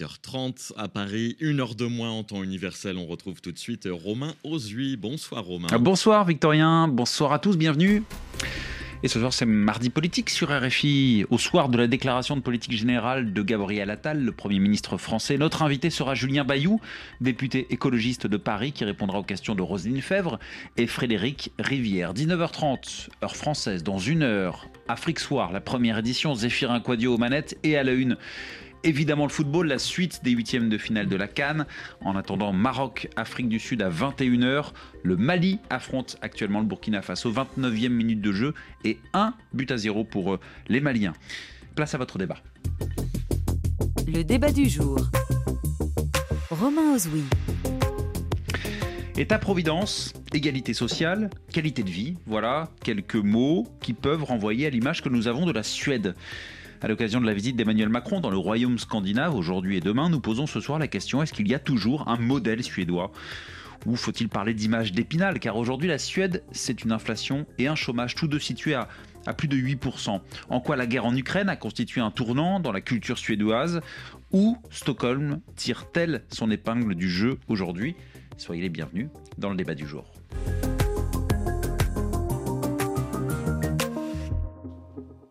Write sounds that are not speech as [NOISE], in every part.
18h30 à Paris, une heure de moins en temps universel. On retrouve tout de suite Romain Ozui. Bonsoir Romain. Bonsoir Victorien, bonsoir à tous, bienvenue. Et ce soir, c'est mardi politique sur RFI. Au soir de la déclaration de politique générale de Gabriel Attal, le Premier ministre français, notre invité sera Julien Bayou, député écologiste de Paris, qui répondra aux questions de Roselyne Fèvre et Frédéric Rivière. 19h30, heure française, dans une heure, Afrique Soir, la première édition, Zéphirin Quadio aux manettes et à la une évidemment le football, la suite des huitièmes de finale de la Cannes. En attendant, Maroc, Afrique du Sud à 21h. Le Mali affronte actuellement le Burkina Faso, 29e minute de jeu et un but à zéro pour euh, les Maliens. Place à votre débat. Le débat du jour. Romain Ozoui. État-providence, égalité sociale, qualité de vie, voilà quelques mots qui peuvent renvoyer à l'image que nous avons de la Suède. À l'occasion de la visite d'Emmanuel Macron dans le royaume scandinave aujourd'hui et demain, nous posons ce soir la question est-ce qu'il y a toujours un modèle suédois? Ou faut-il parler d'image d'épinal? Car aujourd'hui, la Suède, c'est une inflation et un chômage, tous deux situés à, plus de 8%. En quoi la guerre en Ukraine a constitué un tournant dans la culture suédoise? Où Stockholm tire-t-elle son épingle du jeu aujourd'hui? Soyez les bienvenus dans le débat du jour.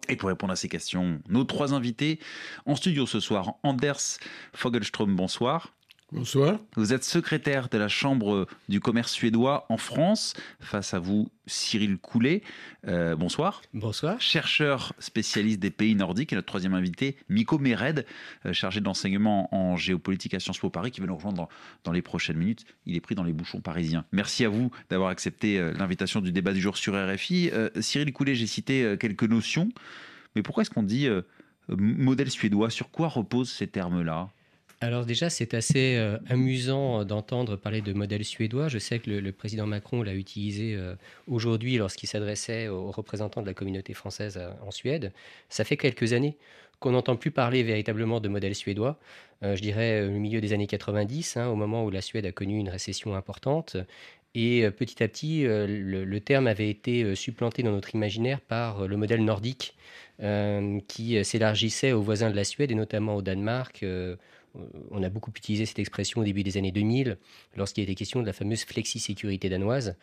Et pour répondre à ces questions, nos trois invités en studio ce soir. Anders Fogelström, bonsoir. Bonsoir. Vous êtes secrétaire de la Chambre du commerce suédois en France. Face à vous, Cyril Coulet. Euh, bonsoir. Bonsoir. Chercheur spécialiste des pays nordiques. Et notre troisième invité, Miko Mered, euh, chargé d'enseignement en géopolitique à Sciences Po Paris, qui va nous rejoindre dans, les prochaines minutes. Il est pris dans les bouchons parisiens. Merci à vous d'avoir accepté euh, l'invitation du débat du jour sur RFI. Cyril Coulet, j'ai cité quelques notions. Mais pourquoi est-ce qu'on dit modèle suédois? Sur quoi reposent ces termes-là? Alors déjà, c'est assez euh, amusant d'entendre parler de modèle suédois. Je sais que le, président Macron l'a utilisé euh, aujourd'hui lorsqu'il s'adressait aux représentants de la communauté française euh, en Suède. Ça fait quelques années qu'on n'entend plus parler véritablement de modèle suédois. je dirais au milieu des années 90, hein, au moment où la Suède a connu une récession importante. Et petit à petit, le, terme avait été supplanté dans notre imaginaire par le modèle nordique qui s'élargissait aux voisins de la Suède et notamment au Danemark euh, on a beaucoup utilisé cette expression au début des années 2000, lorsqu'il était question de la fameuse flexi-sécurité danoise.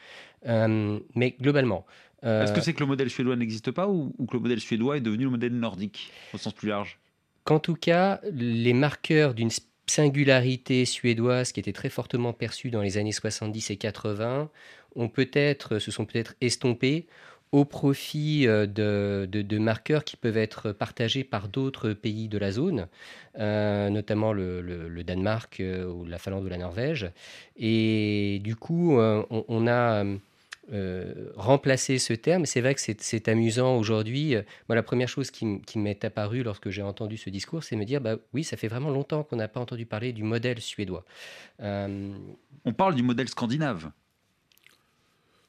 Euh, mais globalement. Euh, Est-ce que c'est que le modèle suédois n'existe pas ou, que le modèle suédois est devenu le modèle nordique, au sens plus large? Qu'en tout cas, les marqueurs d'une singularité suédoise qui était très fortement perçue dans les années 70 et 80 ont peut-être, se sont peut-être estompés au profit euh, de, marqueurs qui peuvent être partagés par d'autres pays de la zone, euh, notamment le, Danemark euh, ou la Finlande ou la Norvège. Et du coup, on, a remplacé ce terme. C'est vrai que c'est amusant aujourd'hui. Moi, la première chose qui, m'est apparue lorsque j'ai entendu ce discours, c'est me dire, bah oui, ça fait vraiment longtemps qu'on n'a pas entendu parler du modèle suédois. On parle du modèle scandinave.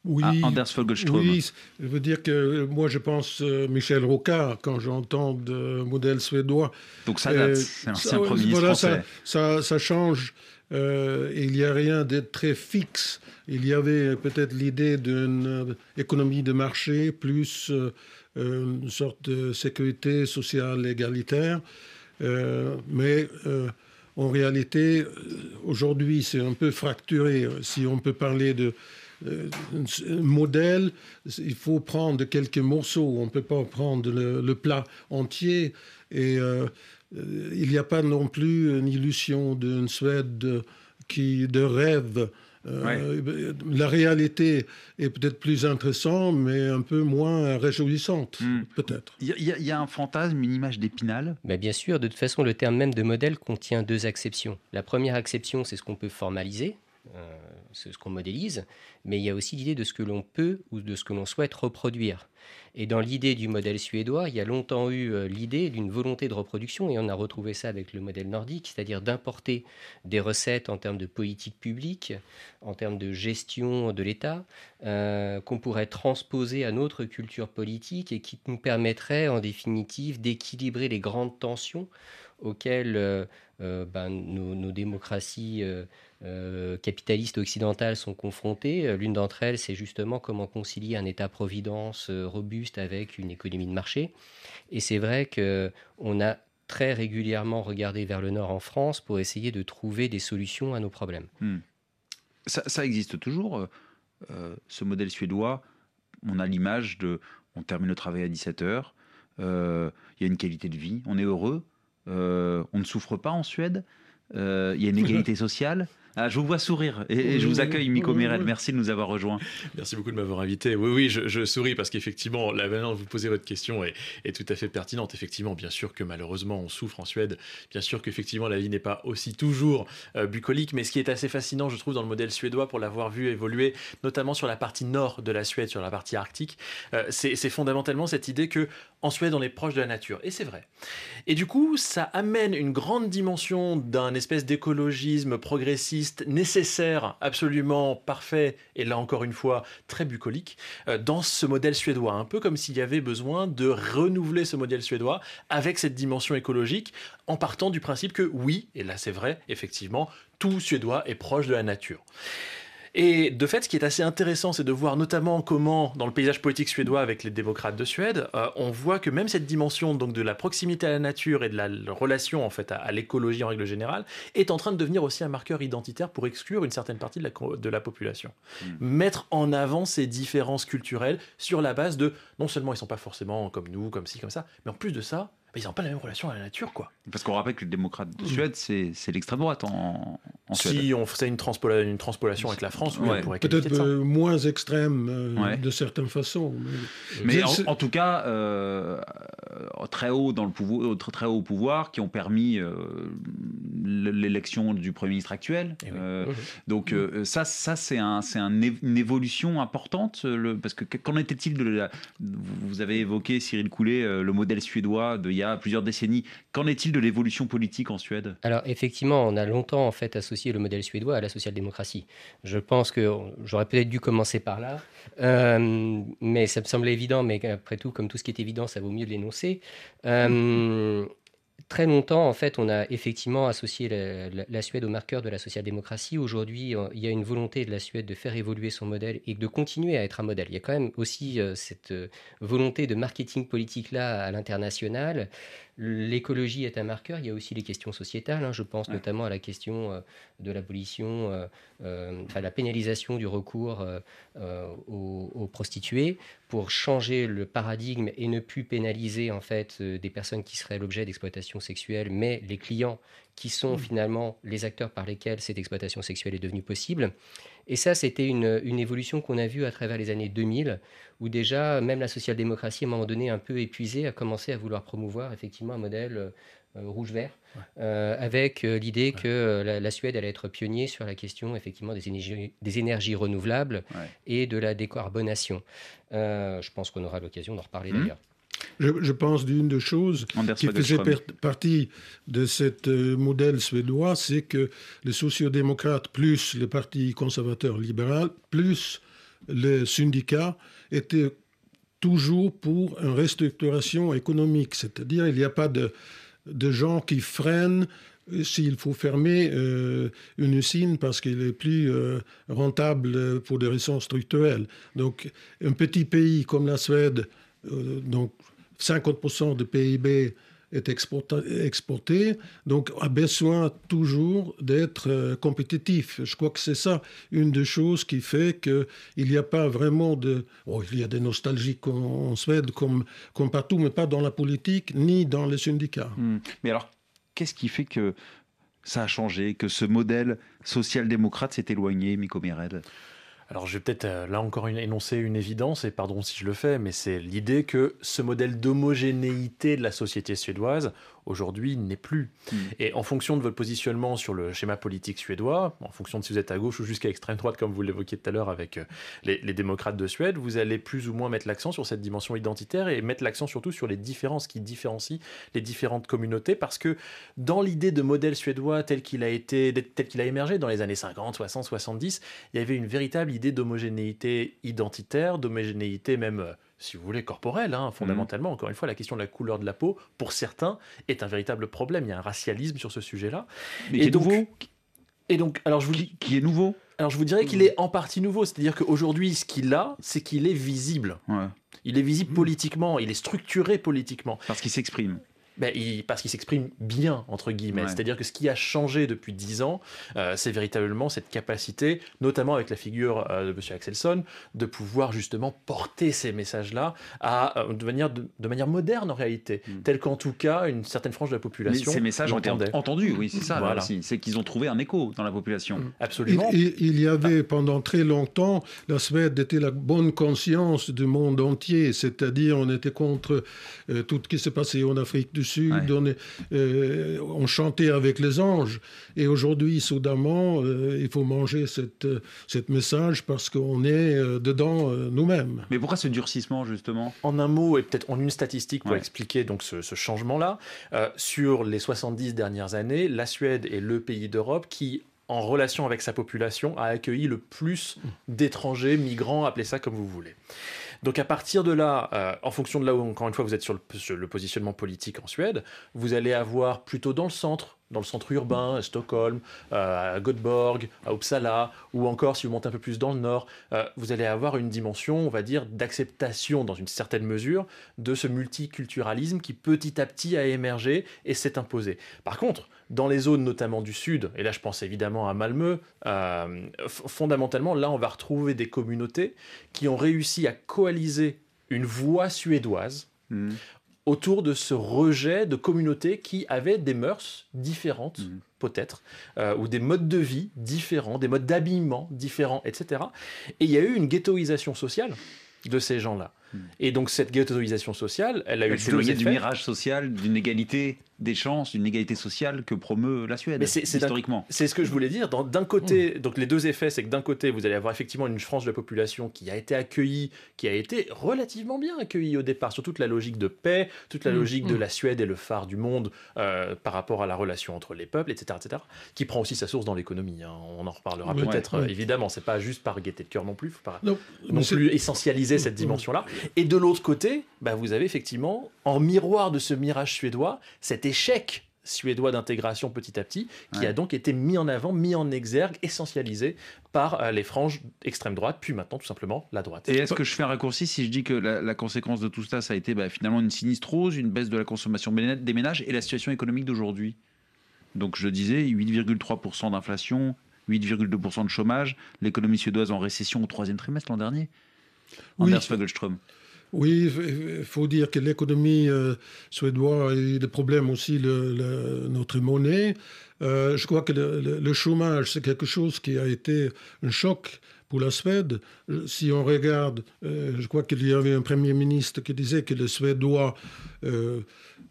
Oui, Anders Oui, je veux dire que moi je pense euh, Michel Rocard quand j'entends de modèle suédois. Donc ça date, c'est un premier voilà, ça, ça, ça, change. Euh, il n'y a rien de très fixe. Il y avait peut-être l'idée d'une euh, économie de marché plus une sorte de sécurité sociale égalitaire. mais en réalité, aujourd'hui, c'est un peu fracturé. Si on peut parler de euh, modèle, il faut prendre quelques morceaux. On ne peut pas prendre le, plat entier. Et euh, euh, il n'y a pas non plus une illusion d'une Suède qui, de rêve. La réalité est peut-être plus intéressante, mais un peu moins réjouissante, hmm. peut-être. Il y, a un fantasme, une image d'épinal? Mais Bien sûr, de toute façon, le terme même de modèle contient deux acceptions. La première acception, c'est ce qu'on peut formaliser, ce qu'on modélise, mais il y a aussi l'idée de ce que l'on peut ou de ce que l'on souhaite reproduire. Et dans l'idée du modèle suédois, il y a longtemps eu euh, l'idée d'une volonté de reproduction, et on a retrouvé ça avec le modèle nordique, c'est-à-dire d'importer des recettes en termes de politique publique, en termes de gestion de l'État, euh, qu'on pourrait transposer à notre culture politique et qui nous permettrait en définitive d'équilibrer les grandes tensions auxquelles euh, ben, nos, démocraties euh, capitalistes occidentales sont confrontées. Euh, l'une d'entre elles, c'est justement comment concilier un État-providence euh, robuste avec une économie de marché. Et c'est vrai qu'on a très régulièrement regarder vers le nord en France pour essayer de trouver des solutions à nos problèmes. Hmm. Ça, existe toujours, euh, euh, ce modèle suédois. On a l'image de, on termine le travail à 17 heures, euh, il y a une qualité de vie, on est heureux, on ne souffre pas en Suède, il y a une égalité [LAUGHS] sociale. Ah, je vous vois sourire et, je vous accueille, Miko Mered. Merci de nous avoir rejoints. Merci beaucoup de m'avoir invité. Oui, oui, je, souris parce qu'effectivement, la manière dont vous posez votre question est, tout à fait pertinente. Effectivement, bien sûr que malheureusement, on souffre en Suède. Bien sûr qu'effectivement, la vie n'est pas aussi toujours euh, bucolique. Mais ce qui est assez fascinant, je trouve, dans le modèle suédois, pour l'avoir vu évoluer, notamment sur la partie nord de la Suède, sur la partie arctique, euh, c'est fondamentalement cette idée que en Suède, on est proche de la nature. Et c'est vrai. Et du coup, ça amène une grande dimension d'un espèce d'écologisme progressiste nécessaire, absolument parfait, et là encore une fois, très bucolique, euh, dans ce modèle suédois. Un peu comme s'il y avait besoin de renouveler ce modèle suédois avec cette dimension écologique, en partant du principe que oui, et là c'est vrai, effectivement, tout Suédois est proche de la nature. Et de fait, ce qui est assez intéressant, c'est de voir notamment comment, dans le paysage politique suédois avec les démocrates de Suède, euh, on voit que même cette dimension donc de la proximité à la nature et de la, relation en fait à, l'écologie en règle générale est en train de devenir aussi un marqueur identitaire pour exclure une certaine partie de la, de la population. Hmm. Mettre en avant ces différences culturelles sur la base de non seulement ils sont pas forcément comme nous, comme ci, comme ça, mais en plus de ça, ils n'ont pas la même relation à la nature, quoi. Parce qu'on rappelle que les démocrates de Suède, c'est l'extrême droite en, Suède. Si on faisait une, une transpolation avec la France, ouais. peut-être euh, moins extrême euh, de certaines façons. Mais, en, tout cas, euh, très haut dans le pouvoir, très, haut au pouvoir, qui ont permis l'élection du premier ministre actuel. Eh donc ça, ça c'est un, un, une évolution importante. Le, parce que qu'en était-il de la, Vous avez évoqué Cyril Coulet, le modèle suédois de il y a plusieurs décennies. Qu'en est-il de l'évolution politique en Suède? Alors effectivement, on a longtemps en fait associé le modèle suédois à la social-démocratie. Je pense que j'aurais peut-être dû commencer par là, euh, mais ça me semblait évident. Mais après tout, comme tout ce qui est évident, ça vaut mieux de l'énoncer. Euh, très longtemps, en fait, on a effectivement associé la, Suède au marqueur de la social-démocratie. Aujourd'hui, euh, il y a une volonté de la Suède de faire évoluer son modèle et de continuer à être un modèle. Il y a quand même aussi cette volonté de marketing politique là à l'international. L'écologie est un marqueur, il y a aussi les questions sociétales, hein. je pense notamment à la question euh, de l'abolition, euh, euh, enfin la pénalisation du recours aux, prostituées pour changer le paradigme et ne plus pénaliser en fait des personnes qui seraient l'objet d'exploitation sexuelle, mais les clients qui sont mmh. finalement les acteurs par lesquels cette exploitation sexuelle est devenue possible. Et ça, c'était une, une, évolution qu'on a vue à travers les années 2000, où déjà, même la social-démocratie, à un moment donné, un peu épuisée, a commencé à vouloir promouvoir effectivement un modèle euh, rouge-vert, euh, avec euh, l'idée que la, Suède allait être pionnier sur la question effectivement des énergies, des énergies renouvelables et de la décarbonation. je pense qu'on aura l'occasion d'en reparler mmh. d'ailleurs. Je, pense d'une des choses qui faisait partie de ce modèle suédois, c'est que les sociodémocrates, plus le parti conservateur libéral, plus les syndicats étaient toujours pour une restructuration économique. C'est-à-dire il n'y a pas de, de gens qui freinent s'il faut fermer euh, une usine parce qu'elle est plus euh, rentable pour des raisons structurelles. Donc un petit pays comme la Suède, euh, donc 50% du PIB est exporté, donc a besoin toujours d'être euh, compétitif. Je crois que c'est ça une des choses qui fait qu'il n'y a pas vraiment de... Il y a des nostalgiques en, Suède comme, comme partout, mais pas dans la politique ni dans les syndicats. Hmm. Mais alors, qu'est-ce qui fait que ça a changé, que ce modèle social-démocrate s'est éloigné, Miko Mered alors je vais peut-être euh, là encore énoncer une évidence, et pardon si je le fais, mais c'est l'idée que ce modèle d'homogénéité de la société suédoise, aujourd'hui n'est plus. Hmm. Et en fonction de votre positionnement sur le schéma politique suédois, en fonction de si vous êtes à gauche ou jusqu'à extrême droite, comme vous l'évoquiez tout à l'heure avec euh, les, démocrates de Suède, vous allez plus ou moins mettre l'accent sur cette dimension identitaire et mettre l'accent surtout sur les différences qui différencient les différentes communautés, parce que dans l'idée de modèle suédois tel qu'il a été, tel qu'il a émergé dans les années 50, 60, 70, il y avait une véritable idée d'homogénéité identitaire, d'homogénéité même euh, si vous voulez, corporelle, hein, fondamentalement. Encore une fois, la question de la couleur de la peau, pour certains, est un véritable problème. Il y a un racialisme sur ce sujet-là. Mais et qui est nouveau Et donc, alors je vous qui, qui est nouveau alors je vous dirais qu'il est en partie nouveau, c'est-à-dire qu'aujourd'hui, ce qu'il a, c'est qu'il est visible. Il est visible politiquement, il est structuré politiquement. Parce qu'il s'exprime. Ben, Parce qu'il s'exprime bien, entre guillemets. C'est-à-dire que ce qui a changé depuis dix ans, euh, c'est véritablement cette capacité, notamment avec la figure euh, de M. Axelson, de pouvoir justement porter ces messages-là à, euh, de, manière, de, manière moderne en réalité, mm. tel qu'en tout cas une certaine frange de la population. ces messages ont été entendus, oui, c'est ça. Voilà. C'est qu'ils ont trouvé un écho dans la population. Mm. Absolument. Il, il, y avait pendant très longtemps, la Suède était la bonne conscience du monde entier, c'est-à-dire on était contre tout ce qui s'est passé en Afrique du Sud, on, on chantait avec les anges, et aujourd'hui, soudainement, euh, il faut manger cette, euh, cette message parce qu'on est euh, dedans nous-mêmes. Mais pourquoi ce durcissement, justement? En un mot, et peut-être en une statistique pour expliquer donc ce, changement-là, sur les 70 dernières années, la Suède est le pays d'Europe qui en relation avec sa population, a accueilli le plus d'étrangers, migrants, appelez ça comme vous voulez. Donc à partir de là, en fonction de là où, encore une fois, vous êtes sur le, positionnement politique en Suède, vous allez avoir plutôt dans le centre dans le centre urbain, à Stockholm, euh, à Göteborg, à Uppsala, ou encore si vous montez un peu plus dans le nord, euh, vous allez avoir une dimension, on va dire, d'acceptation dans une certaine mesure de ce multiculturalisme qui petit à petit a émergé et s'est imposé. Par contre, dans les zones notamment du sud, et là je pense évidemment à Malmö, euh, fondamentalement là on va retrouver des communautés qui ont réussi à coaliser une voix suédoise. Mmh autour de ce rejet de communautés qui avaient des mœurs différentes, mmh. peut-être, euh, ou des modes de vie différents, des modes d'habillement différents, etc. Et il y a eu une ghettoisation sociale de ces gens-là. Mmh. Et donc cette ghettoisation sociale, elle a eu deux effets. du mirage social, d'une égalité des chances, une égalité sociale que promeut la Suède, historiquement. C'est ce que je voulais dire. D'un côté, mm. donc les deux effets, c'est que d'un côté, vous allez avoir effectivement une frange de la population qui a été accueillie, qui a été relativement bien accueillie au départ, sur toute la logique de paix, toute la mm. logique de mm. la Suède et le phare du monde euh, par rapport à la relation entre les peuples, etc., etc., qui prend aussi sa source dans l'économie. Hein. On en reparlera peut-être, ouais. évidemment. C'est pas juste par gaieté de cœur non plus. Faut pas non, plus essentialiser cette dimension-là. Et de l'autre côté, bah, vous avez effectivement, en miroir de ce mirage suédois, cette échec suédois d'intégration petit à petit, qui a donc été mis en avant, mis en exergue, essentialisé par euh, les franges extrême droite, puis maintenant tout simplement la droite. Et est-ce que je fais un raccourci si je dis que la, conséquence de tout ça, ça a été bah, finalement une sinistrose, une baisse de la consommation des ménages et la situation économique d'aujourd'hui? Donc je disais 8,3% d'inflation, 8,2% de chômage, l'économie suédoise en récession au troisième trimestre l'an dernier. Oui. Anders oui, il faut dire que l'économie euh, suédoise a eu des problèmes aussi, le, notre monnaie. Euh, je crois que le, chômage, c'est quelque chose qui a été un choc pour la Suède. Si on regarde, euh, je crois qu'il y avait un Premier ministre qui disait que les Suédois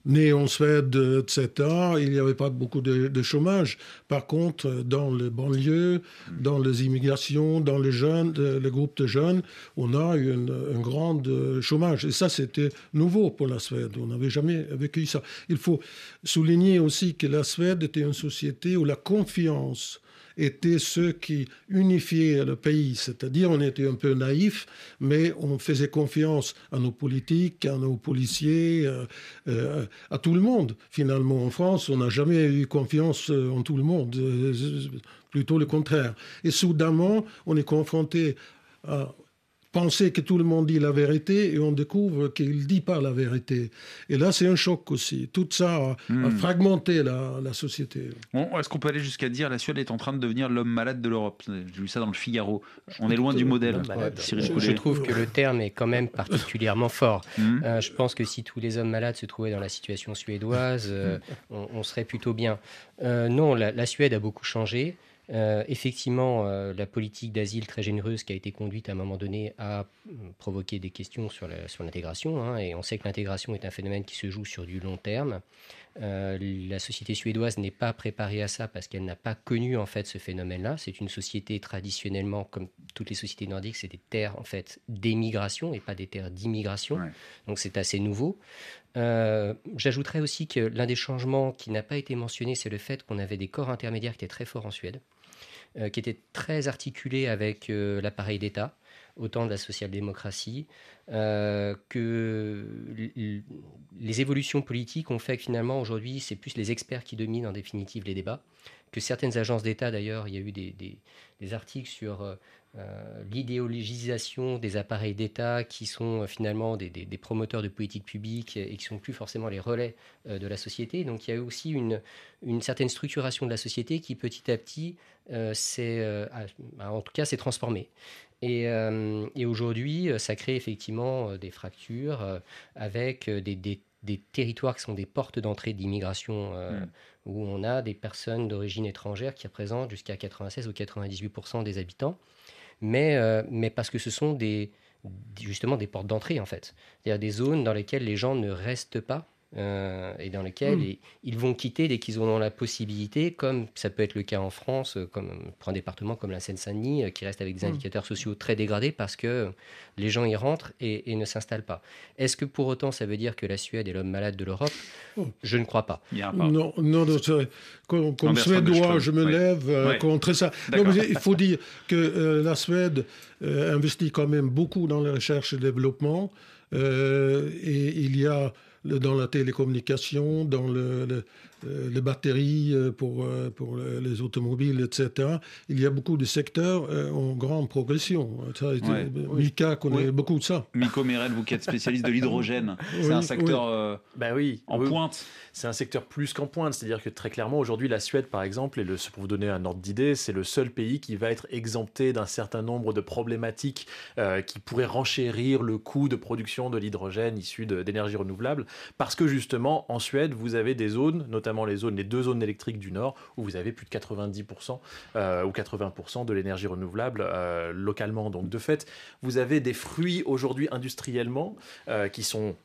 né en Suède, etc., il n'y avait pas beaucoup de, chômage. Par contre, dans les banlieues, dans les immigrations, dans les jeunes, les groupes de jeunes, on a eu un grand chômage. Et ça, c'était nouveau pour la Suède. On n'avait jamais vécu ça. Il faut souligner aussi que la Suède était une société où la confiance étaient ceux qui unifiaient le pays. C'est-à-dire, on était un peu naïf, mais on faisait confiance à nos politiques, à nos policiers, euh, euh, à tout le monde. Finalement, en France, on n'a jamais eu confiance euh, en tout le monde, plutôt le contraire. Et soudainement, on est confronté à penser que tout le monde dit la vérité et on découvre qu'il ne dit pas la vérité. Et là, c'est un choc aussi. Tout ça a, hmm. fragmenté la, société. Est-ce qu'on peut aller jusqu'à dire la Suède est en train de devenir l'homme malade de l'Europe? J'ai lu ça dans le Figaro. On est loin du modèle. Je, trouve que le terme est quand même particulièrement fort. [LAUGHS] Hmm. Euh, je pense que si tous les hommes malades se trouvaient dans la situation suédoise, euh, [LAUGHS] on, serait plutôt bien. Euh, non, la, Suède a beaucoup changé. Euh, effectivement, euh, la politique d'asile très généreuse qui a été conduite à un moment donné a mm, provoqué des questions sur l'intégration. Hein, et on sait que l'intégration est un phénomène qui se joue sur du long terme. Euh, la société suédoise n'est pas préparée à ça parce qu'elle n'a pas connu en fait ce phénomène-là. C'est une société traditionnellement, comme toutes les sociétés nordiques, c'est des terres en fait d'émigration et pas des terres d'immigration. Donc c'est assez nouveau. J'ajouterais aussi que l'un des changements qui n'a pas été mentionné, c'est le fait qu'on avait des corps intermédiaires qui étaient très forts en Suède. Euh, qui était très articulé avec euh, l'appareil d'État, autant de la social-démocratie. que les évolutions politiques ont fait que finalement aujourd'hui c'est plus les experts qui dominent en définitive les débats, que certaines agences d'État d'ailleurs, il y a eu des, articles sur euh, l'idéologisation des appareils d'État qui sont euh, finalement des, promoteurs de politique publique et qui sont plus forcément les relais euh, de la société. Donc il y a aussi une, certaine structuration de la société qui petit à petit s'est, en tout cas, s'est transformée. Et, et aujourd'hui, ça crée effectivement des fractures avec des, des, territoires qui sont des portes d'entrée d'immigration hmm. où on a des personnes d'origine étrangère qui représentent jusqu'à 96 ou 98% des habitants mais, euh, mais parce que ce sont des, justement des portes d'entrée en fait. C'est-à-dire des zones dans lesquelles les gens ne restent pas euh, et dans lesquels hmm. ils vont quitter dès qu'ils auront la possibilité, comme ça peut être le cas en France, euh, comme pour un département comme la Seine-Saint-Denis, euh, qui reste avec des hmm. indicateurs sociaux très dégradés parce que les gens y rentrent et, ne s'installent pas. Est-ce que pour autant ça veut dire que la Suède est l'homme malade de l'Europe? Oh. Je ne crois pas. Non, non, non comme, comme Suédois, je me lève contre ça. il faut dire que la Suède investit quand même beaucoup dans la recherche et le développement. et il y a dans la télécommunication, dans le, euh, les batteries euh, pour, euh, pour les automobiles, etc. Il y a beaucoup de secteurs en grande progression. Mika connaît beaucoup de ça. Miko Mérel, vous qui êtes spécialiste de l'hydrogène, [LAUGHS] c'est un secteur bah oui, en pointe. C'est un secteur plus qu'en pointe, c'est-à-dire que très clairement aujourd'hui la Suède par exemple, et le, pour vous donner un ordre d'idée, c'est le seul pays qui va être exempté d'un certain nombre de problématiques qui pourraient renchérir le coût de production de l'hydrogène issu d'énergie renouvelable, parce que justement en Suède vous avez des zones, notamment les deux zones électriques du Nord, où vous avez plus de 90% euh, ou 80% de l'énergie renouvelable euh, localement. Donc de fait, vous avez des fruits aujourd'hui industriellement euh, qui sont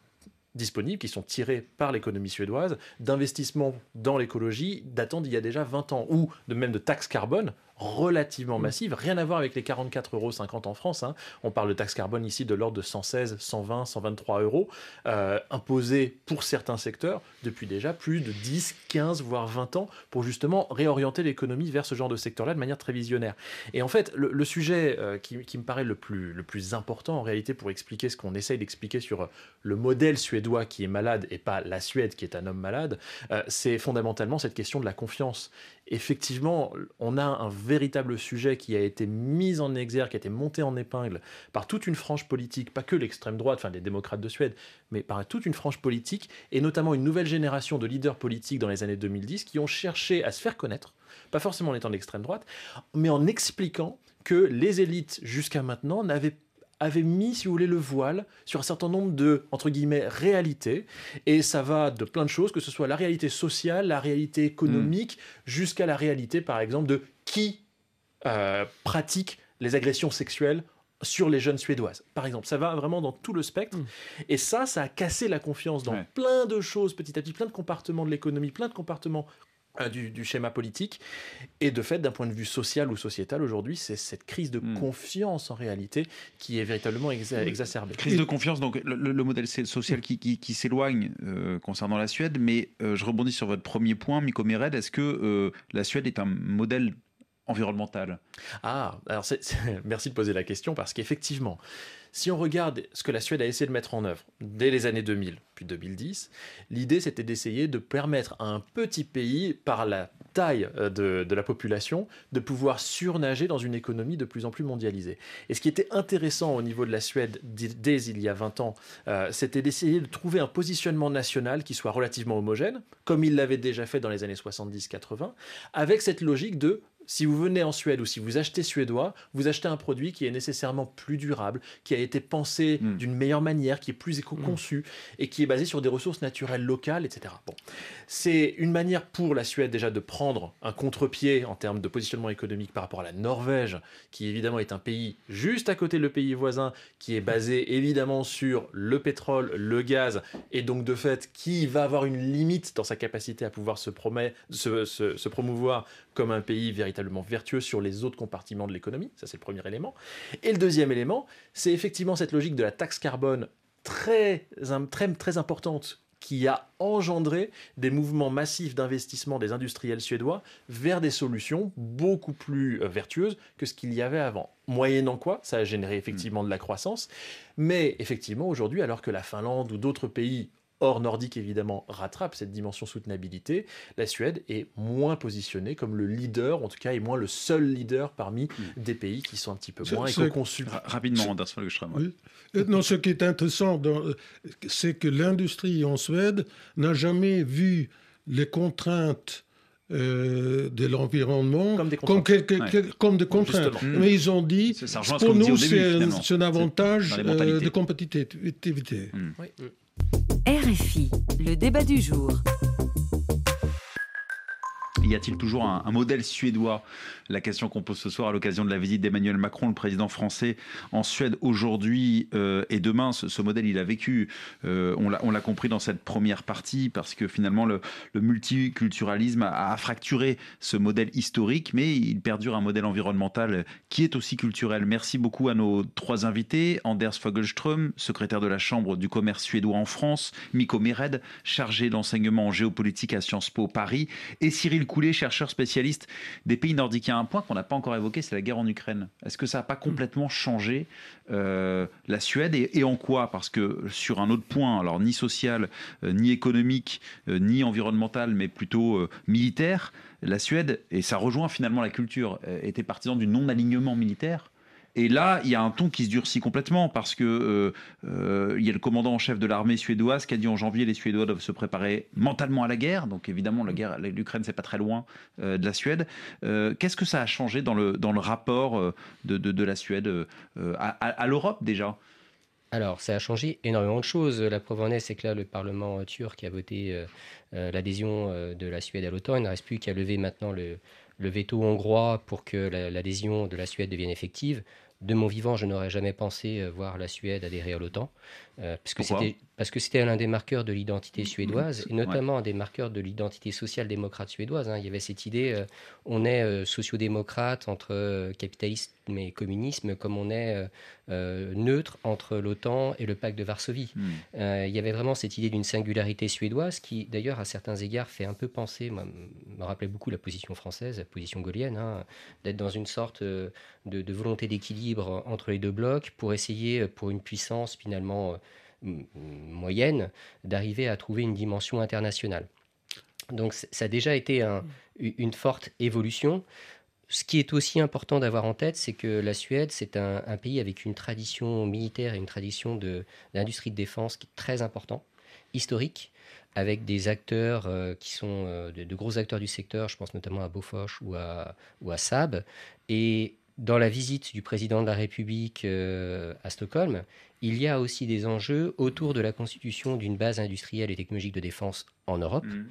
disponibles, qui sont tirés par l'économie suédoise, d'investissements dans l'écologie datant d'il y a déjà 20 ans, ou de même de taxes carbone relativement mm. massive, rien à voir avec les 44,50 euros en France. Hein. On parle de taxe carbone ici de l'ordre de 116, 120, 123 euros, euh, imposés pour certains secteurs depuis déjà plus de 10, 15, voire 20 ans, pour justement réorienter l'économie vers ce genre de secteur-là de manière très visionnaire. Et en fait, le, sujet euh, qui, me paraît le plus, le plus important en réalité pour expliquer ce qu'on essaye d'expliquer sur le modèle suédois qui est malade et pas la Suède qui est un homme malade, euh, c'est fondamentalement cette question de la confiance effectivement, on a un véritable sujet qui a été mis en exergue, qui a été monté en épingle par toute une frange politique, pas que l'extrême droite, enfin les démocrates de Suède, mais par toute une frange politique, et notamment une nouvelle génération de leaders politiques dans les années 2010 qui ont cherché à se faire connaître, pas forcément en étant d'extrême droite, mais en expliquant que les élites jusqu'à maintenant n'avaient avait mis, si vous voulez, le voile sur un certain nombre de, entre guillemets, réalités. Et ça va de plein de choses, que ce soit la réalité sociale, la réalité économique, jusqu'à la réalité, par exemple, de qui euh, pratique les agressions sexuelles sur les jeunes suédoises. Par exemple, ça va vraiment dans tout le spectre. Et ça, ça a cassé la confiance dans plein de choses petit à petit, plein de comportements de l'économie, plein de comportements euh, du, schéma politique. Et de fait, d'un point de vue social ou sociétal, aujourd'hui, c'est cette crise de hmm. confiance en réalité qui est véritablement exacerbée. Crise de confiance, donc le, modèle social qui, qui, s'éloigne euh, concernant la Suède, mais euh, je rebondis sur votre premier point, Miko Mered, est-ce que la Suède est un modèle environnemental Ah, alors [LAUGHS] merci de poser la question parce qu'effectivement, si on regarde ce que la Suède a essayé de mettre en œuvre dès les années 2000, puis 2010, l'idée c'était d'essayer de permettre à un petit pays, par la taille euh, de, la population, de pouvoir surnager dans une économie de plus en plus mondialisée. Et ce qui était intéressant au niveau de la Suède dès il y a 20 ans, euh, c'était d'essayer de trouver un positionnement national qui soit relativement homogène, comme il l'avait déjà fait dans les années 70-80, avec cette logique de si vous venez en Suède ou si vous achetez suédois, vous achetez un produit qui est nécessairement plus durable, qui a été pensé hmm. d'une meilleure manière, qui est plus éco-conçu et qui est basé sur des ressources naturelles locales, etc. Bon. C'est une manière pour la Suède déjà de prendre un contre-pied en termes de positionnement économique par rapport à la Norvège, qui évidemment est un pays juste à côté de le pays voisin, qui est basé évidemment sur le pétrole, le gaz, et donc de fait qui va avoir une limite dans sa capacité à pouvoir se, se, se promouvoir comme un pays véritablement vertueux sur les autres compartiments de l'économie. Ça, c'est le premier élément. Et le deuxième élément, c'est effectivement cette logique de la taxe carbone très, très, importante qui a engendré des mouvements massifs d'investissement des industriels suédois vers des solutions beaucoup plus euh, vertueuses que ce qu'il y avait avant. Moyennant quoi, ça a généré effectivement de la croissance, mais effectivement aujourd'hui, alors que la Finlande ou d'autres pays hors nordique évidemment rattrape cette dimension soutenabilité, la Suède est moins positionnée comme le leader, en tout cas est moins le seul leader parmi hmm. des pays qui sont un petit peu moins éco-conçus. Rapidement, Anders oui. Euh, non, ce qui est intéressant, c'est que l'industrie en Suède n'a jamais vu les contraintes euh, de l'environnement comme des contraintes. Comme, des contraintes. Mais ils ont dit, pour nous, c'est un avantage euh, de compétitivité. Hmm. Oui. RFI, le débat du jour. Y a-t-il toujours un, modèle suédois? La question qu'on pose ce soir à l'occasion de la visite d'Emmanuel Macron, le président français, en Suède aujourd'hui euh, et demain. Ce, modèle, il a vécu, euh, on l'a compris dans cette première partie, parce que finalement, le, multiculturalisme a, fracturé ce modèle historique, mais il perdure un modèle environnemental qui est aussi culturel. Merci beaucoup à nos trois invités. Anders Fogelström, secrétaire de la Chambre du commerce suédois en France, Miko Mered, chargé d'enseignement en géopolitique à Sciences Po Paris, et Cyril Coulet, chercheur spécialiste des pays nordiques. Il y a un point qu'on n'a pas encore évoqué, c'est la guerre en Ukraine. Est-ce que ça n'a pas complètement changé euh, la Suède et, en quoi? Parce que sur un autre point, alors ni social, euh, ni économique, euh, ni environnemental, mais plutôt militaire, la Suède, et ça rejoint finalement la culture, était partisan du non-alignement militaire et là, il y a un ton qui se durcit complètement parce que euh, euh, il y a le commandant en chef de l'armée suédoise qui a dit en janvier les Suédois doivent se préparer mentalement à la guerre. Donc évidemment, la guerre, l'Ukraine, c'est pas très loin euh, de la Suède. Qu'est-ce que ça a changé dans le dans le rapport de, de, la Suède à, l'Europe déjà? Alors, ça a changé énormément de choses. La preuve en est, c'est que là, le Parlement turc a voté l'adhésion de la Suède à l'OTAN. Il ne reste plus qu'à lever maintenant le, le veto hongrois pour que l'adhésion de la Suède devienne effective. De mon vivant, je n'aurais jamais pensé euh, voir la Suède adhérer à l'OTAN, euh, parce que c'était l'un des marqueurs de l'identité suédoise, et notamment un des marqueurs de l'identité social-démocrate suédoise. Hein. Il y avait cette idée, euh, on est euh, sociodémocrate entre capitalisme et communisme, comme on est neutre entre l'OTAN et le pacte de Varsovie. Hmm. il y avait vraiment cette idée d'une singularité suédoise qui, d'ailleurs, à certains égards, fait un peu penser, moi, me rappelait beaucoup la position française, la position gaulienne, hein, d'être dans une sorte de, de volonté d'équilibre entre les deux blocs pour essayer, pour une puissance finalement moyenne, d'arriver à trouver une dimension internationale. Donc ça a déjà été une forte évolution. Ce qui est aussi important d'avoir en tête, c'est que la Suède, c'est un, pays avec une tradition militaire et une tradition d'industrie de, défense qui est très important, historique, avec des acteurs euh, qui sont euh, de, gros acteurs du secteur, je pense notamment à Bofors ou à, ou à Saab. Et dans la visite du président de la République euh, à Stockholm, il y a aussi des enjeux autour de la constitution d'une base industrielle et technologique de défense en Europe. Mm.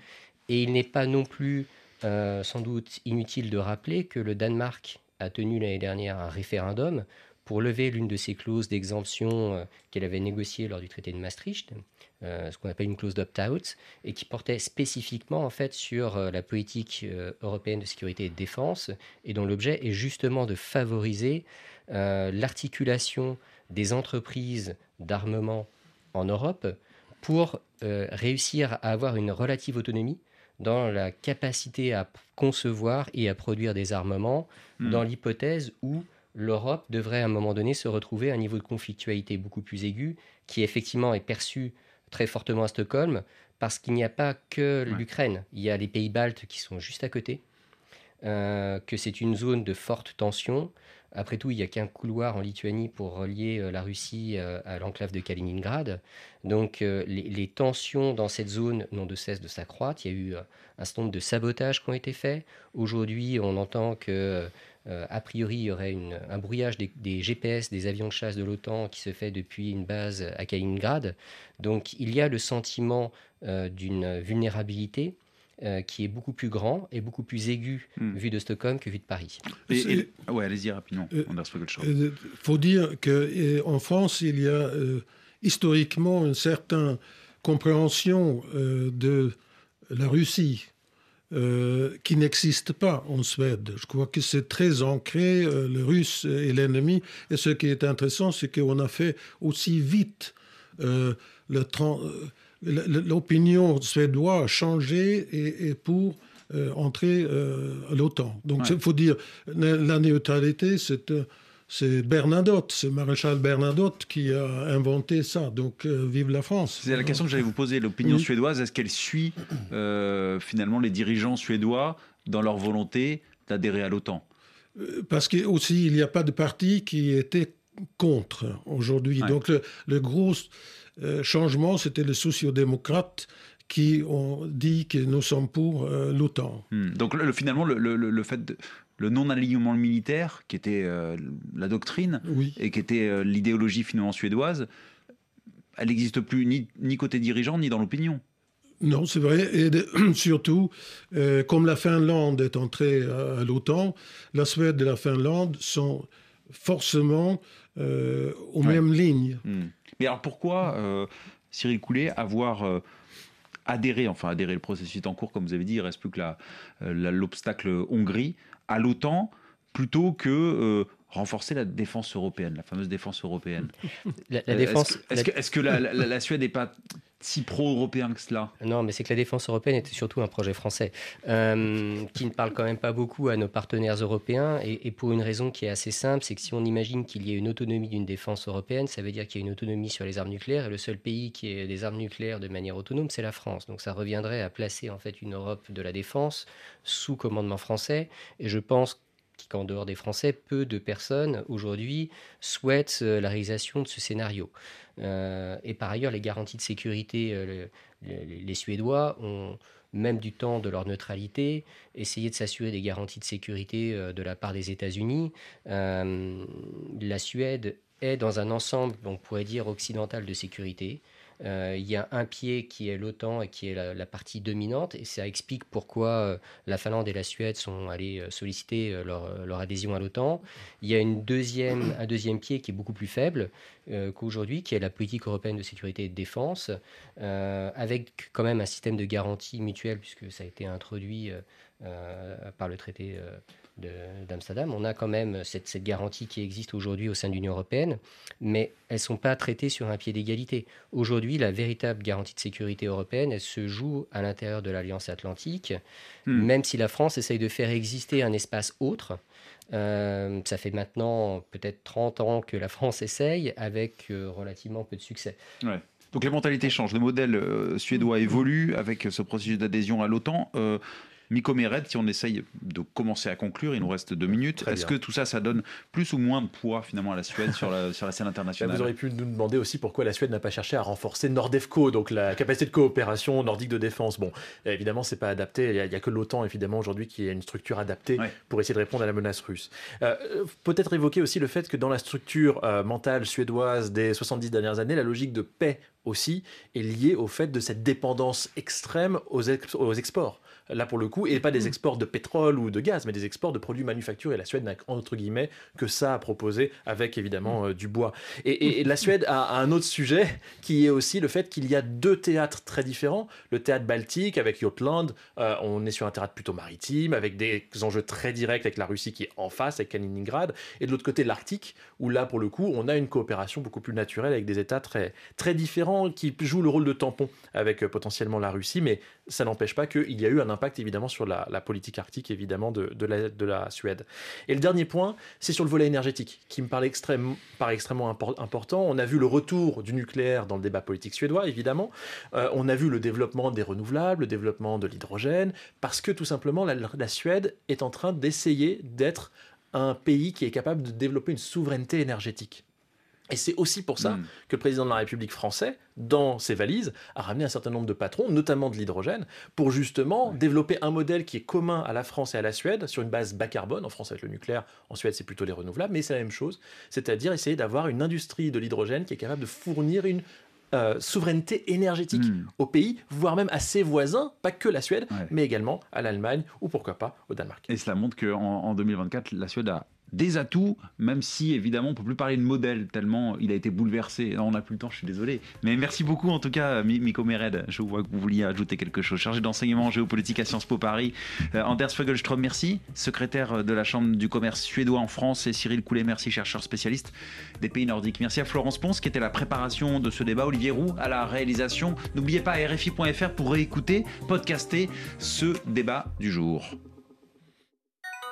Et il n'est pas non plus euh, sans doute inutile de rappeler que le Danemark a tenu l'année dernière un référendum pour lever l'une de ces clauses d'exemption euh, qu'elle avait négociées lors du traité de Maastricht, euh, ce qu'on appelle une clause d'opt-out, et qui portait spécifiquement en fait sur la politique européenne de sécurité et de défense, et dont l'objet est justement de favoriser l'articulation des entreprises d'armement en Europe pour euh, réussir à avoir une relative autonomie dans la capacité à concevoir et à produire des armements hmm. dans l'hypothèse où l'Europe devrait à un moment donné se retrouver à un niveau de conflictualité beaucoup plus aigu qui effectivement est perçu très fortement à Stockholm parce qu'il n'y a pas que l'Ukraine, il y a les pays baltes qui sont juste à côté, euh, que c'est une zone de forte tension, après tout, il n'y a qu'un couloir en Lituanie pour relier euh, la Russie euh, à l'enclave de Kaliningrad. Donc euh, les, tensions dans cette zone n'ont de cesse de s'accroître. Il y a eu un certain nombre de sabotages qui ont été faits. Aujourd'hui, on entend que... a priori, il y aurait un brouillage des, des, GPS des avions de chasse de l'OTAN qui se fait depuis une base à Kaliningrad. Donc il y a le sentiment d'une vulnérabilité euh, qui est beaucoup plus grand et beaucoup plus aigu hmm. vu de Stockholm que vu de Paris. Et, ouais, allez-y rapidement. Il euh, faut dire qu'en France, il y a euh, historiquement une certaine compréhension de la Russie. Qui n'existe pas en Suède. Je crois que c'est très ancré, le russe est l'ennemi. Et ce qui est intéressant, c'est qu'on a fait aussi vite le, l'opinion suédoise a changé et, pour entrer à l'OTAN. Donc il faut dire, la neutralité, c'est c'est Bernadotte, c'est maréchal Bernadotte qui a inventé ça. Donc, vive la France. C'est la question que j'allais vous poser. L'opinion suédoise, est-ce qu'elle suit finalement les dirigeants suédois dans leur volonté d'adhérer à l'OTAN? Euh, Parce qu'aussi, il n'y a pas de parti qui était contre aujourd'hui. Donc le, gros euh, changement, c'était les sociodémocrates qui ont dit que nous sommes pour euh, l'OTAN. Hmm. Donc finalement, le, fait de, le non-alignement militaire, qui était la doctrine et qui était l'idéologie finalement suédoise, elle n'existe plus ni, ni côté dirigeant ni dans l'opinion. Non, c'est vrai. Et [CLEARS THROAT] surtout, euh, comme la Finlande est entrée à, l'OTAN, la Suède et la Finlande sont forcément euh, aux mêmes lignes. Hmm. Mais alors pourquoi, euh, Cyril Coulet, avoir adhéré, enfin adhéré, le processus est en cours, comme vous avez dit, il reste plus que l'obstacle Hongrie, à l'OTAN, plutôt que renforcer la défense européenne, la fameuse défense européenne. [LAUGHS] La, défense. Est-ce que, la, Suède n'est pas si pro-européen que cela. Non, mais c'est que la défense européenne était surtout un projet français euh, qui ne parle quand même pas beaucoup à nos partenaires européens. Et, pour une raison qui est assez simple, c'est que si on imagine qu'il y ait une autonomie d'une défense européenne, ça veut dire qu'il y a une autonomie sur les armes nucléaires. Et le seul pays qui ait des armes nucléaires de manière autonome, c'est la France. Donc ça reviendrait à placer en fait une Europe de la défense sous commandement français. Et je pense qu'en dehors des Français, peu de personnes aujourd'hui souhaitent euh, la réalisation de ce scénario. Euh, et par ailleurs, les garanties de sécurité, euh, les, Suédois ont même du temps de leur neutralité, essayé de s'assurer des garanties de sécurité de la part des États-Unis. la Suède est dans un ensemble, on pourrait dire, occidental de sécurité. Euh, il y a un pied qui est l'OTAN et qui est la, partie dominante, et ça explique pourquoi euh, la Finlande et la Suède sont allés euh, solliciter leur, adhésion à l'OTAN. Il y a une deuxième, un deuxième pied qui est beaucoup plus faible qu'aujourd'hui, qui est la politique européenne de sécurité et de défense, avec quand même un système de garantie mutuelle, puisque ça a été introduit par le traité d'Amsterdam. On a quand même cette, garantie qui existe aujourd'hui au sein de l'Union européenne, mais elles ne sont pas traitées sur un pied d'égalité. Aujourd'hui, la véritable garantie de sécurité européenne, elle se joue à l'intérieur de l'Alliance atlantique, hmm. même si la France essaye de faire exister un espace autre. Euh, ça fait maintenant peut-être 30 ans que la France essaye, avec euh, relativement peu de succès. Donc les mentalités changent. Le modèle euh, suédois évolue avec ce processus d'adhésion à l'OTAN. Miko Meret, si on essaye de commencer à conclure, il nous reste deux minutes. Est-ce que tout ça, ça donne plus ou moins de poids finalement à la Suède sur la, sur la scène internationale Vous auriez pu nous demander aussi pourquoi la Suède n'a pas cherché à renforcer Nordefco, donc la capacité de coopération nordique de défense. Bon, évidemment, c'est pas adapté. Il n'y a, que l'OTAN, évidemment, aujourd'hui, qui a une structure adaptée pour essayer de répondre à la menace russe. Euh, peut-être évoquer aussi le fait que dans la structure euh, mentale suédoise des 70 dernières années, la logique de paix aussi est liée au fait de cette dépendance extrême aux, aux exports là pour le coup, et pas des mm. exports de pétrole ou de gaz, mais des exports de produits manufacturés. La Suède n'a entre guillemets que ça à proposer, avec évidemment mm. euh, du bois. Et, la Suède a, un autre sujet qui est aussi le fait qu'il y a deux théâtres très différents. Le théâtre baltique avec Jotland, euh, on est sur un théâtre plutôt maritime, avec des enjeux très directs avec la Russie qui est en face, avec Kaliningrad, et de l'autre côté l'Arctique, où là pour le coup, on a une coopération beaucoup plus naturelle avec des États très, très différents qui jouent le rôle de tampon avec euh, potentiellement la Russie, mais ça n'empêche pas qu'il y a eu un impact évidemment sur la, politique arctique évidemment de, de, la, Suède. Et le dernier point, c'est sur le volet énergétique, qui me paraît, extrêmement important. On a vu le retour du nucléaire dans le débat politique suédois, évidemment. Euh, on a vu le développement des renouvelables, le développement de l'hydrogène, parce que tout simplement la Suède est en train d'essayer d'être un pays qui est capable de développer une souveraineté énergétique. Et c'est aussi pour ça hmm. que le président de la République français, dans ses valises, a ramené un certain nombre de patrons, notamment de l'hydrogène, pour justement développer un modèle qui est commun à la France et à la Suède, sur une base bas carbone. En France, avec le nucléaire, en Suède, c'est plutôt les renouvelables, mais c'est la même chose. C'est-à-dire essayer d'avoir une industrie de l'hydrogène qui est capable de fournir une euh, souveraineté énergétique hmm. au pays, voire même à ses voisins, pas que la Suède, mais également à l'Allemagne ou pourquoi pas au Danemark. Et cela montre qu'en en 2024, la Suède a des atouts, même si évidemment on peut plus parler de modèle tellement il a été bouleversé. on n'a plus le temps, je suis désolé. Mais merci beaucoup en tout cas, Miko Mered. Je vois que vous vouliez ajouter quelque chose. Chargé d'enseignement géopolitique à Sciences Po Paris. Euh, Anders Fogelström, merci. Secrétaire de la Chambre du commerce suédois en France. Et Cyril Coulet, merci, chercheur spécialiste des pays nordiques. Merci à Florence Ponce qui était la préparation de ce débat. Olivier Roux à la réalisation. N'oubliez pas rfi.fr pour réécouter, podcaster ce débat du jour.